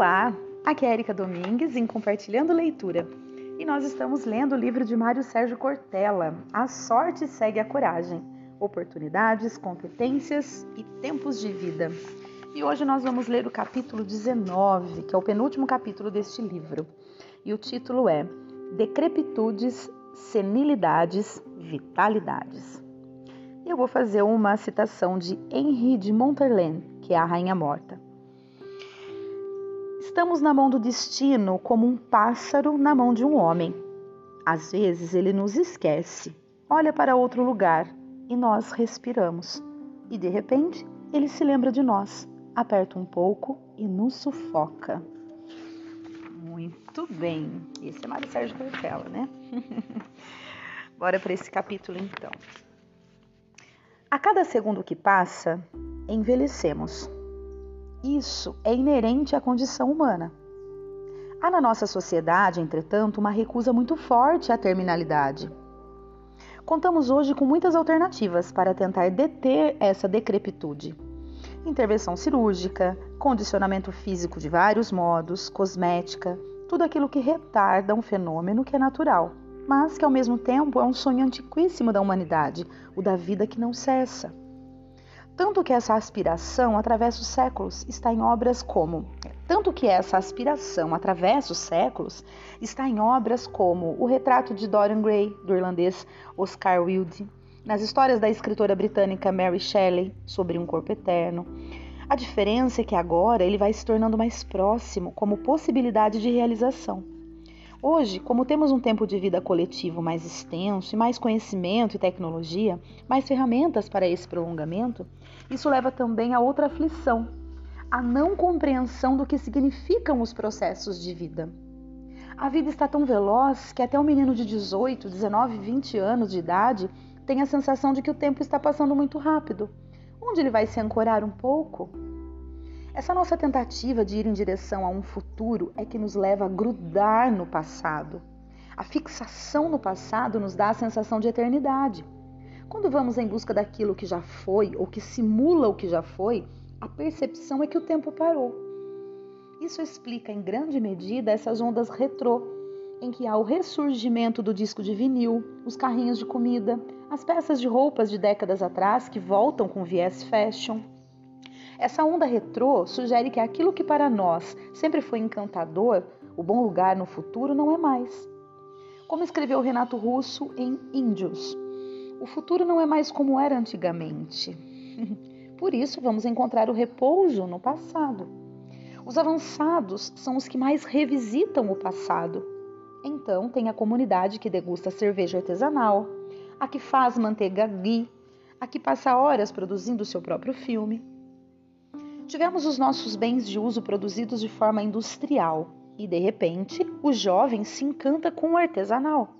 Olá, aqui é Erika Domingues em Compartilhando Leitura e nós estamos lendo o livro de Mário Sérgio Cortella, A Sorte Segue a Coragem, Oportunidades, Competências e Tempos de Vida. E hoje nós vamos ler o capítulo 19, que é o penúltimo capítulo deste livro. E o título é Decrepitudes, Senilidades, Vitalidades. Eu vou fazer uma citação de Henri de Monterlain, que é a Rainha Morta. Estamos na mão do destino como um pássaro na mão de um homem. Às vezes ele nos esquece, olha para outro lugar e nós respiramos. E de repente ele se lembra de nós, aperta um pouco e nos sufoca. Muito bem. Esse é Mário Sérgio Cortella, né? Bora para esse capítulo então. A cada segundo que passa, envelhecemos. Isso é inerente à condição humana. Há na nossa sociedade, entretanto, uma recusa muito forte à terminalidade. Contamos hoje com muitas alternativas para tentar deter essa decrepitude. Intervenção cirúrgica, condicionamento físico de vários modos, cosmética, tudo aquilo que retarda um fenômeno que é natural, mas que ao mesmo tempo é um sonho antiquíssimo da humanidade, o da vida que não cessa. Tanto que essa aspiração atravessa os séculos está em obras como tanto que essa aspiração atravessa os séculos está em obras como O Retrato de Dorian Gray, do irlandês Oscar Wilde, nas histórias da escritora britânica Mary Shelley, sobre um corpo eterno. A diferença é que agora ele vai se tornando mais próximo como possibilidade de realização. Hoje, como temos um tempo de vida coletivo mais extenso e mais conhecimento e tecnologia, mais ferramentas para esse prolongamento, isso leva também a outra aflição, a não compreensão do que significam os processos de vida. A vida está tão veloz que até um menino de 18, 19, 20 anos de idade tem a sensação de que o tempo está passando muito rápido. Onde ele vai se ancorar um pouco? Essa nossa tentativa de ir em direção a um futuro é que nos leva a grudar no passado. A fixação no passado nos dá a sensação de eternidade. Quando vamos em busca daquilo que já foi ou que simula o que já foi, a percepção é que o tempo parou. Isso explica em grande medida essas ondas retrô, em que há o ressurgimento do disco de vinil, os carrinhos de comida, as peças de roupas de décadas atrás que voltam com viés fashion essa onda retrô sugere que aquilo que para nós sempre foi encantador, o bom lugar no futuro, não é mais. Como escreveu Renato Russo em Índios, o futuro não é mais como era antigamente. Por isso, vamos encontrar o repouso no passado. Os avançados são os que mais revisitam o passado. Então, tem a comunidade que degusta cerveja artesanal, a que faz manteiga ghee, a que passa horas produzindo seu próprio filme, Tivemos os nossos bens de uso produzidos de forma industrial e, de repente, o jovem se encanta com o artesanal.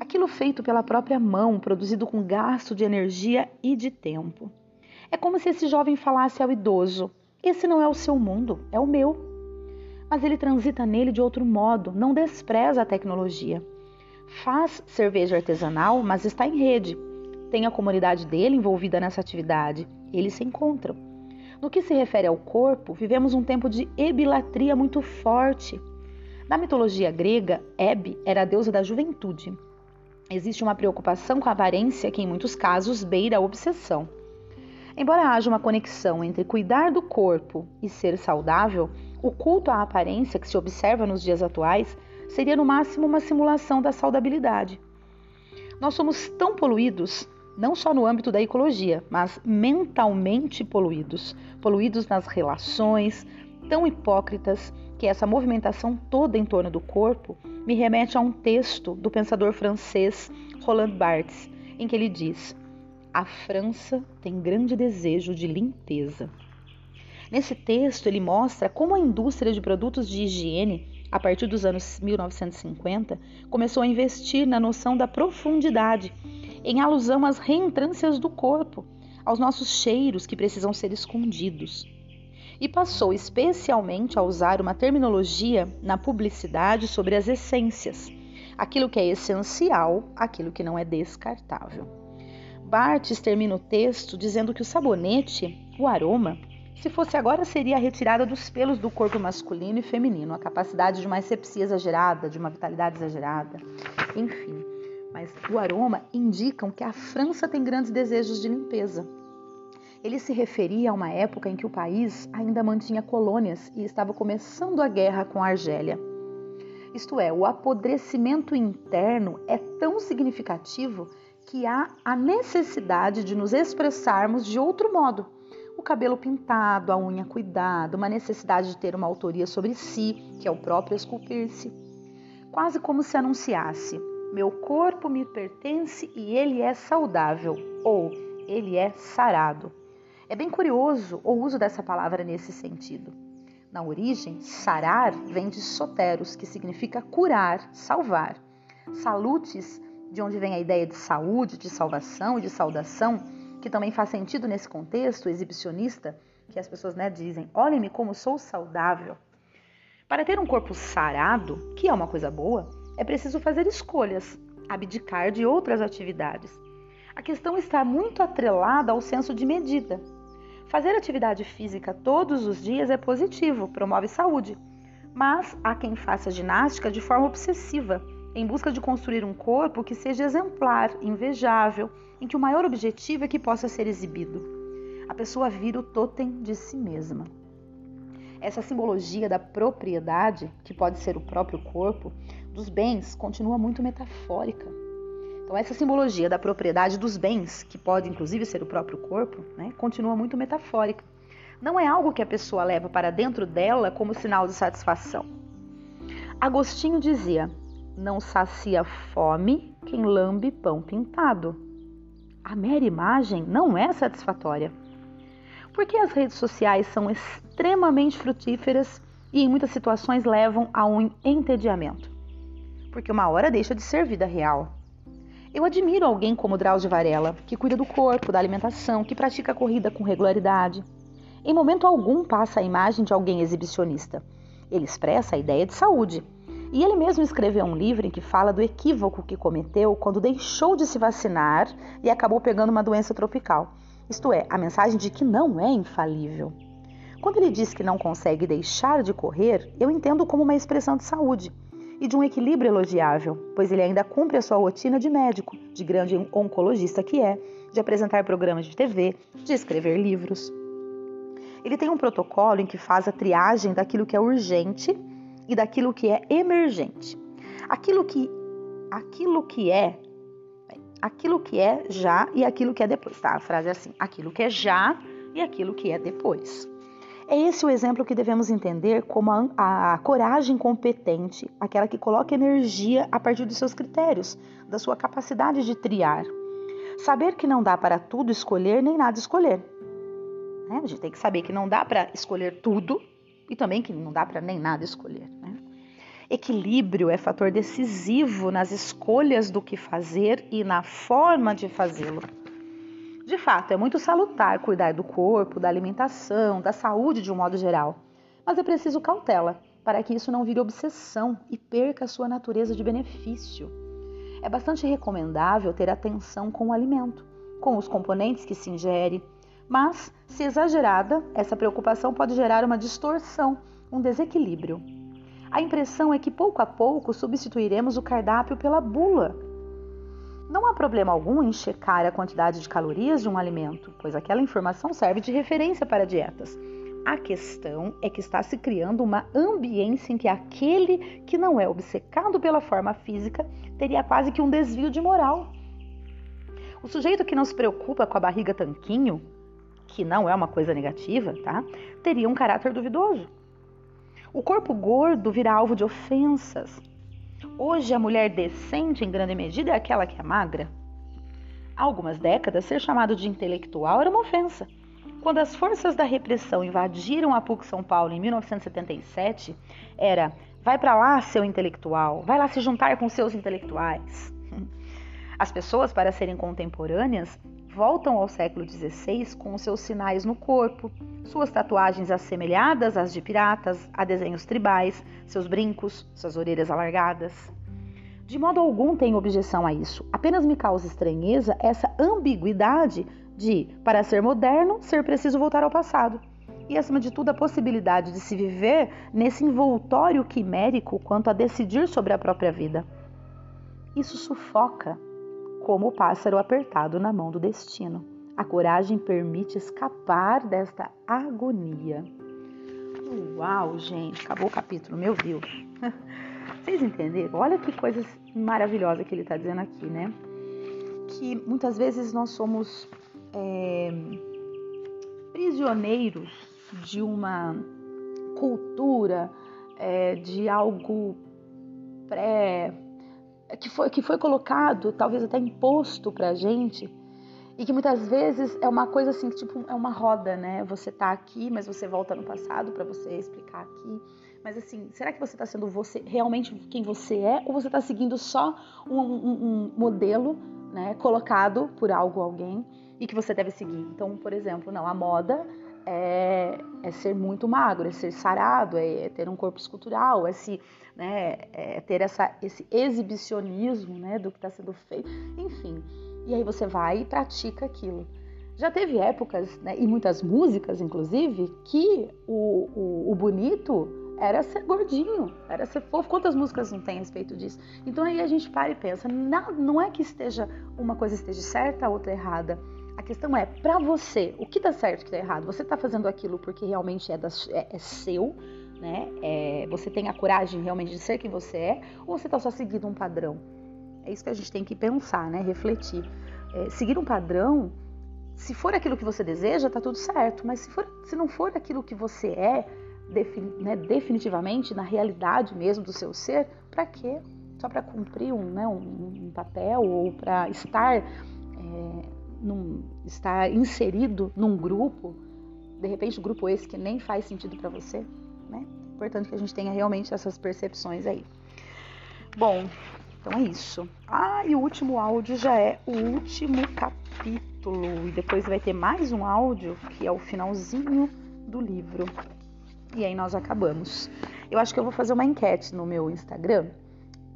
Aquilo feito pela própria mão, produzido com gasto de energia e de tempo. É como se esse jovem falasse ao idoso: Esse não é o seu mundo, é o meu. Mas ele transita nele de outro modo, não despreza a tecnologia. Faz cerveja artesanal, mas está em rede. Tem a comunidade dele envolvida nessa atividade. Eles se encontram. No que se refere ao corpo, vivemos um tempo de ebilatria muito forte. Na mitologia grega, Hebe era a deusa da juventude. Existe uma preocupação com a aparência que, em muitos casos, beira a obsessão. Embora haja uma conexão entre cuidar do corpo e ser saudável, o culto à aparência que se observa nos dias atuais seria no máximo uma simulação da saudabilidade. Nós somos tão poluídos não só no âmbito da ecologia, mas mentalmente poluídos, poluídos nas relações, tão hipócritas que essa movimentação toda em torno do corpo me remete a um texto do pensador francês Roland Barthes, em que ele diz: A França tem grande desejo de limpeza. Nesse texto, ele mostra como a indústria de produtos de higiene, a partir dos anos 1950, começou a investir na noção da profundidade em alusão às reentrâncias do corpo, aos nossos cheiros que precisam ser escondidos. E passou especialmente a usar uma terminologia na publicidade sobre as essências, aquilo que é essencial, aquilo que não é descartável. Bartes termina o texto dizendo que o sabonete, o aroma, Se fosse agora, seria a retirada dos pelos do corpo masculino e feminino, a capacidade de uma asepsia exagerada, de uma vitalidade exagerada, enfim. Mas o aroma indicam que a França tem grandes desejos de limpeza. Ele se referia a uma época em que o país ainda mantinha colônias e estava começando a guerra com a Argélia. Isto é, o apodrecimento interno é tão significativo que há a necessidade de nos expressarmos de outro modo. O cabelo pintado, a unha cuidada, uma necessidade de ter uma autoria sobre si, que é o próprio esculpir-se. Quase como se anunciasse: meu corpo me pertence e ele é saudável, ou ele é sarado. É bem curioso o uso dessa palavra nesse sentido. Na origem, sarar vem de soteros, que significa curar, salvar. Salutes de onde vem a ideia de saúde, de salvação e de saudação, que também faz sentido nesse contexto exibicionista, que as pessoas né, dizem: olhem-me como sou saudável. Para ter um corpo sarado, que é uma coisa boa, é preciso fazer escolhas, abdicar de outras atividades. A questão está muito atrelada ao senso de medida. Fazer atividade física todos os dias é positivo, promove saúde, mas há quem faça ginástica de forma obsessiva em busca de construir um corpo que seja exemplar, invejável, em que o maior objetivo é que possa ser exibido. A pessoa vira o totem de si mesma. Essa simbologia da propriedade, que pode ser o próprio corpo, dos bens, continua muito metafórica. Então, essa simbologia da propriedade dos bens, que pode inclusive ser o próprio corpo, né, continua muito metafórica. Não é algo que a pessoa leva para dentro dela como sinal de satisfação. Agostinho dizia: não sacia fome quem lambe pão pintado. A mera imagem não é satisfatória. Porque as redes sociais são extremamente frutíferas e em muitas situações levam a um entediamento. Porque uma hora deixa de ser vida real. Eu admiro alguém como Drauzio Varela, que cuida do corpo, da alimentação, que pratica a corrida com regularidade. Em momento algum passa a imagem de alguém exibicionista. Ele expressa a ideia de saúde, e ele mesmo escreveu um livro em que fala do equívoco que cometeu quando deixou de se vacinar e acabou pegando uma doença tropical. Isto é, a mensagem de que não é infalível. Quando ele diz que não consegue deixar de correr, eu entendo como uma expressão de saúde e de um equilíbrio elogiável, pois ele ainda cumpre a sua rotina de médico, de grande oncologista que é, de apresentar programas de TV, de escrever livros. Ele tem um protocolo em que faz a triagem daquilo que é urgente e daquilo que é emergente. Aquilo que aquilo que é aquilo que é já e aquilo que é depois, tá? A frase é assim: aquilo que é já e aquilo que é depois. É esse o exemplo que devemos entender como a, a, coragem competente, aquela que coloca energia a partir dos seus critérios, da sua capacidade de triar. Saber que não dá para tudo escolher nem nada escolher. Né? A gente tem que saber que não dá para escolher tudo e também que não dá para nem nada escolher. Equilíbrio é fator decisivo nas escolhas do que fazer e na forma de fazê-lo. De fato, é muito salutar cuidar do corpo, da alimentação, da saúde de um modo geral, mas é preciso cautela para que isso não vire obsessão e perca sua natureza de benefício. É bastante recomendável ter atenção com o alimento, com os componentes que se ingere, mas, se exagerada, essa preocupação pode gerar uma distorção, um desequilíbrio. A impressão é que pouco a pouco substituiremos o cardápio pela bula. Não há problema algum em checar a quantidade de calorias de um alimento, pois aquela informação serve de referência para dietas. A questão é que está se criando uma ambiência em que aquele que não é obcecado pela forma física teria quase que um desvio de moral. O sujeito que não se preocupa com a barriga tanquinho que não é uma coisa negativa, tá? Teria um caráter duvidoso. O corpo gordo virá alvo de ofensas. Hoje, a mulher decente, em grande medida, é aquela que é magra. Há algumas décadas, ser chamado de intelectual era uma ofensa. Quando as forças da repressão invadiram a PUC São Paulo em 1977, era vai para lá, seu intelectual, vai lá se juntar com seus intelectuais. As pessoas, para serem contemporâneas, voltam ao século XVI com seus sinais no corpo, suas tatuagens assemelhadas às de piratas, a desenhos tribais, seus brincos, suas orelhas alargadas. De modo algum tenho objeção a isso, apenas me causa estranheza essa ambiguidade de, para ser moderno, ser preciso voltar ao passado. e, acima de tudo, a possibilidade de se viver nesse envoltório quimérico quanto a decidir sobre a própria vida. Isso sufoca como o pássaro apertado na mão do destino. A coragem permite escapar desta agonia. Uau, gente, acabou o capítulo, meu Deus. Vocês entenderam? Olha que coisa maravilhosa que ele está dizendo aqui, né? Que muitas vezes nós somos é, prisioneiros de uma cultura, é, de algo pré que foi, que foi colocado, talvez até imposto pra gente, e que muitas vezes é uma coisa assim, tipo, é uma roda, né? Você tá aqui, mas você volta no passado para você explicar aqui. Mas assim, será que você está sendo você realmente quem você é, ou você está seguindo só um, um, um modelo, né, colocado por algo, alguém, e que você deve seguir? Então, por exemplo, não, a moda é, é, ser muito magro, é ser sarado, é ter um corpo escultural, é, se, né, é ter essa, esse exibicionismo né, do que está sendo feito, enfim. E aí você vai e pratica aquilo. Já teve épocas, né, e muitas músicas, inclusive, que o, o, o bonito era ser gordinho, era ser fofo. Quantas músicas não tem a respeito disso? Então aí a gente para e pensa, não, não é que esteja uma coisa esteja certa, a outra errada a questão é, para você, o que tá certo e o que tá errado? Você tá fazendo aquilo porque realmente é, da, é, é seu, né? É, você tem a coragem realmente de ser quem você é, ou você tá só seguindo um padrão? É isso que a gente tem que pensar, né? Refletir. É, seguir um padrão, se for aquilo que você deseja, tá tudo certo, mas se, for, se não for aquilo que você é, né, definitivamente, na realidade mesmo do seu ser, para quê? Só para cumprir um, né, um, um papel ou para estar num, estar inserido num grupo, de repente, grupo esse que nem faz sentido para você, né? Importante que a gente tenha realmente essas percepções aí. Bom, então é isso. Ah, e o último áudio já é o último capítulo. E depois vai ter mais um áudio, que é o finalzinho do livro. E aí nós acabamos. Eu acho que eu vou fazer uma enquete no meu Instagram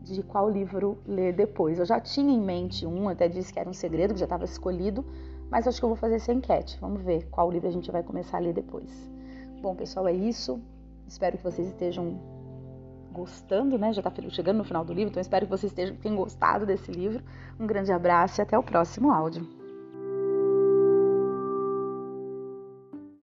de qual livro ler depois. Eu já tinha em mente um, até disse que era um segredo, que já estava escolhido, mas acho que eu vou fazer essa enquete. Vamos ver qual livro a gente vai começar a ler depois. Bom, pessoal, é isso. Espero que vocês estejam gostando, né? Já está chegando no final do livro, então espero que vocês estejam, tenham gostado desse livro. Um grande abraço e até o próximo áudio.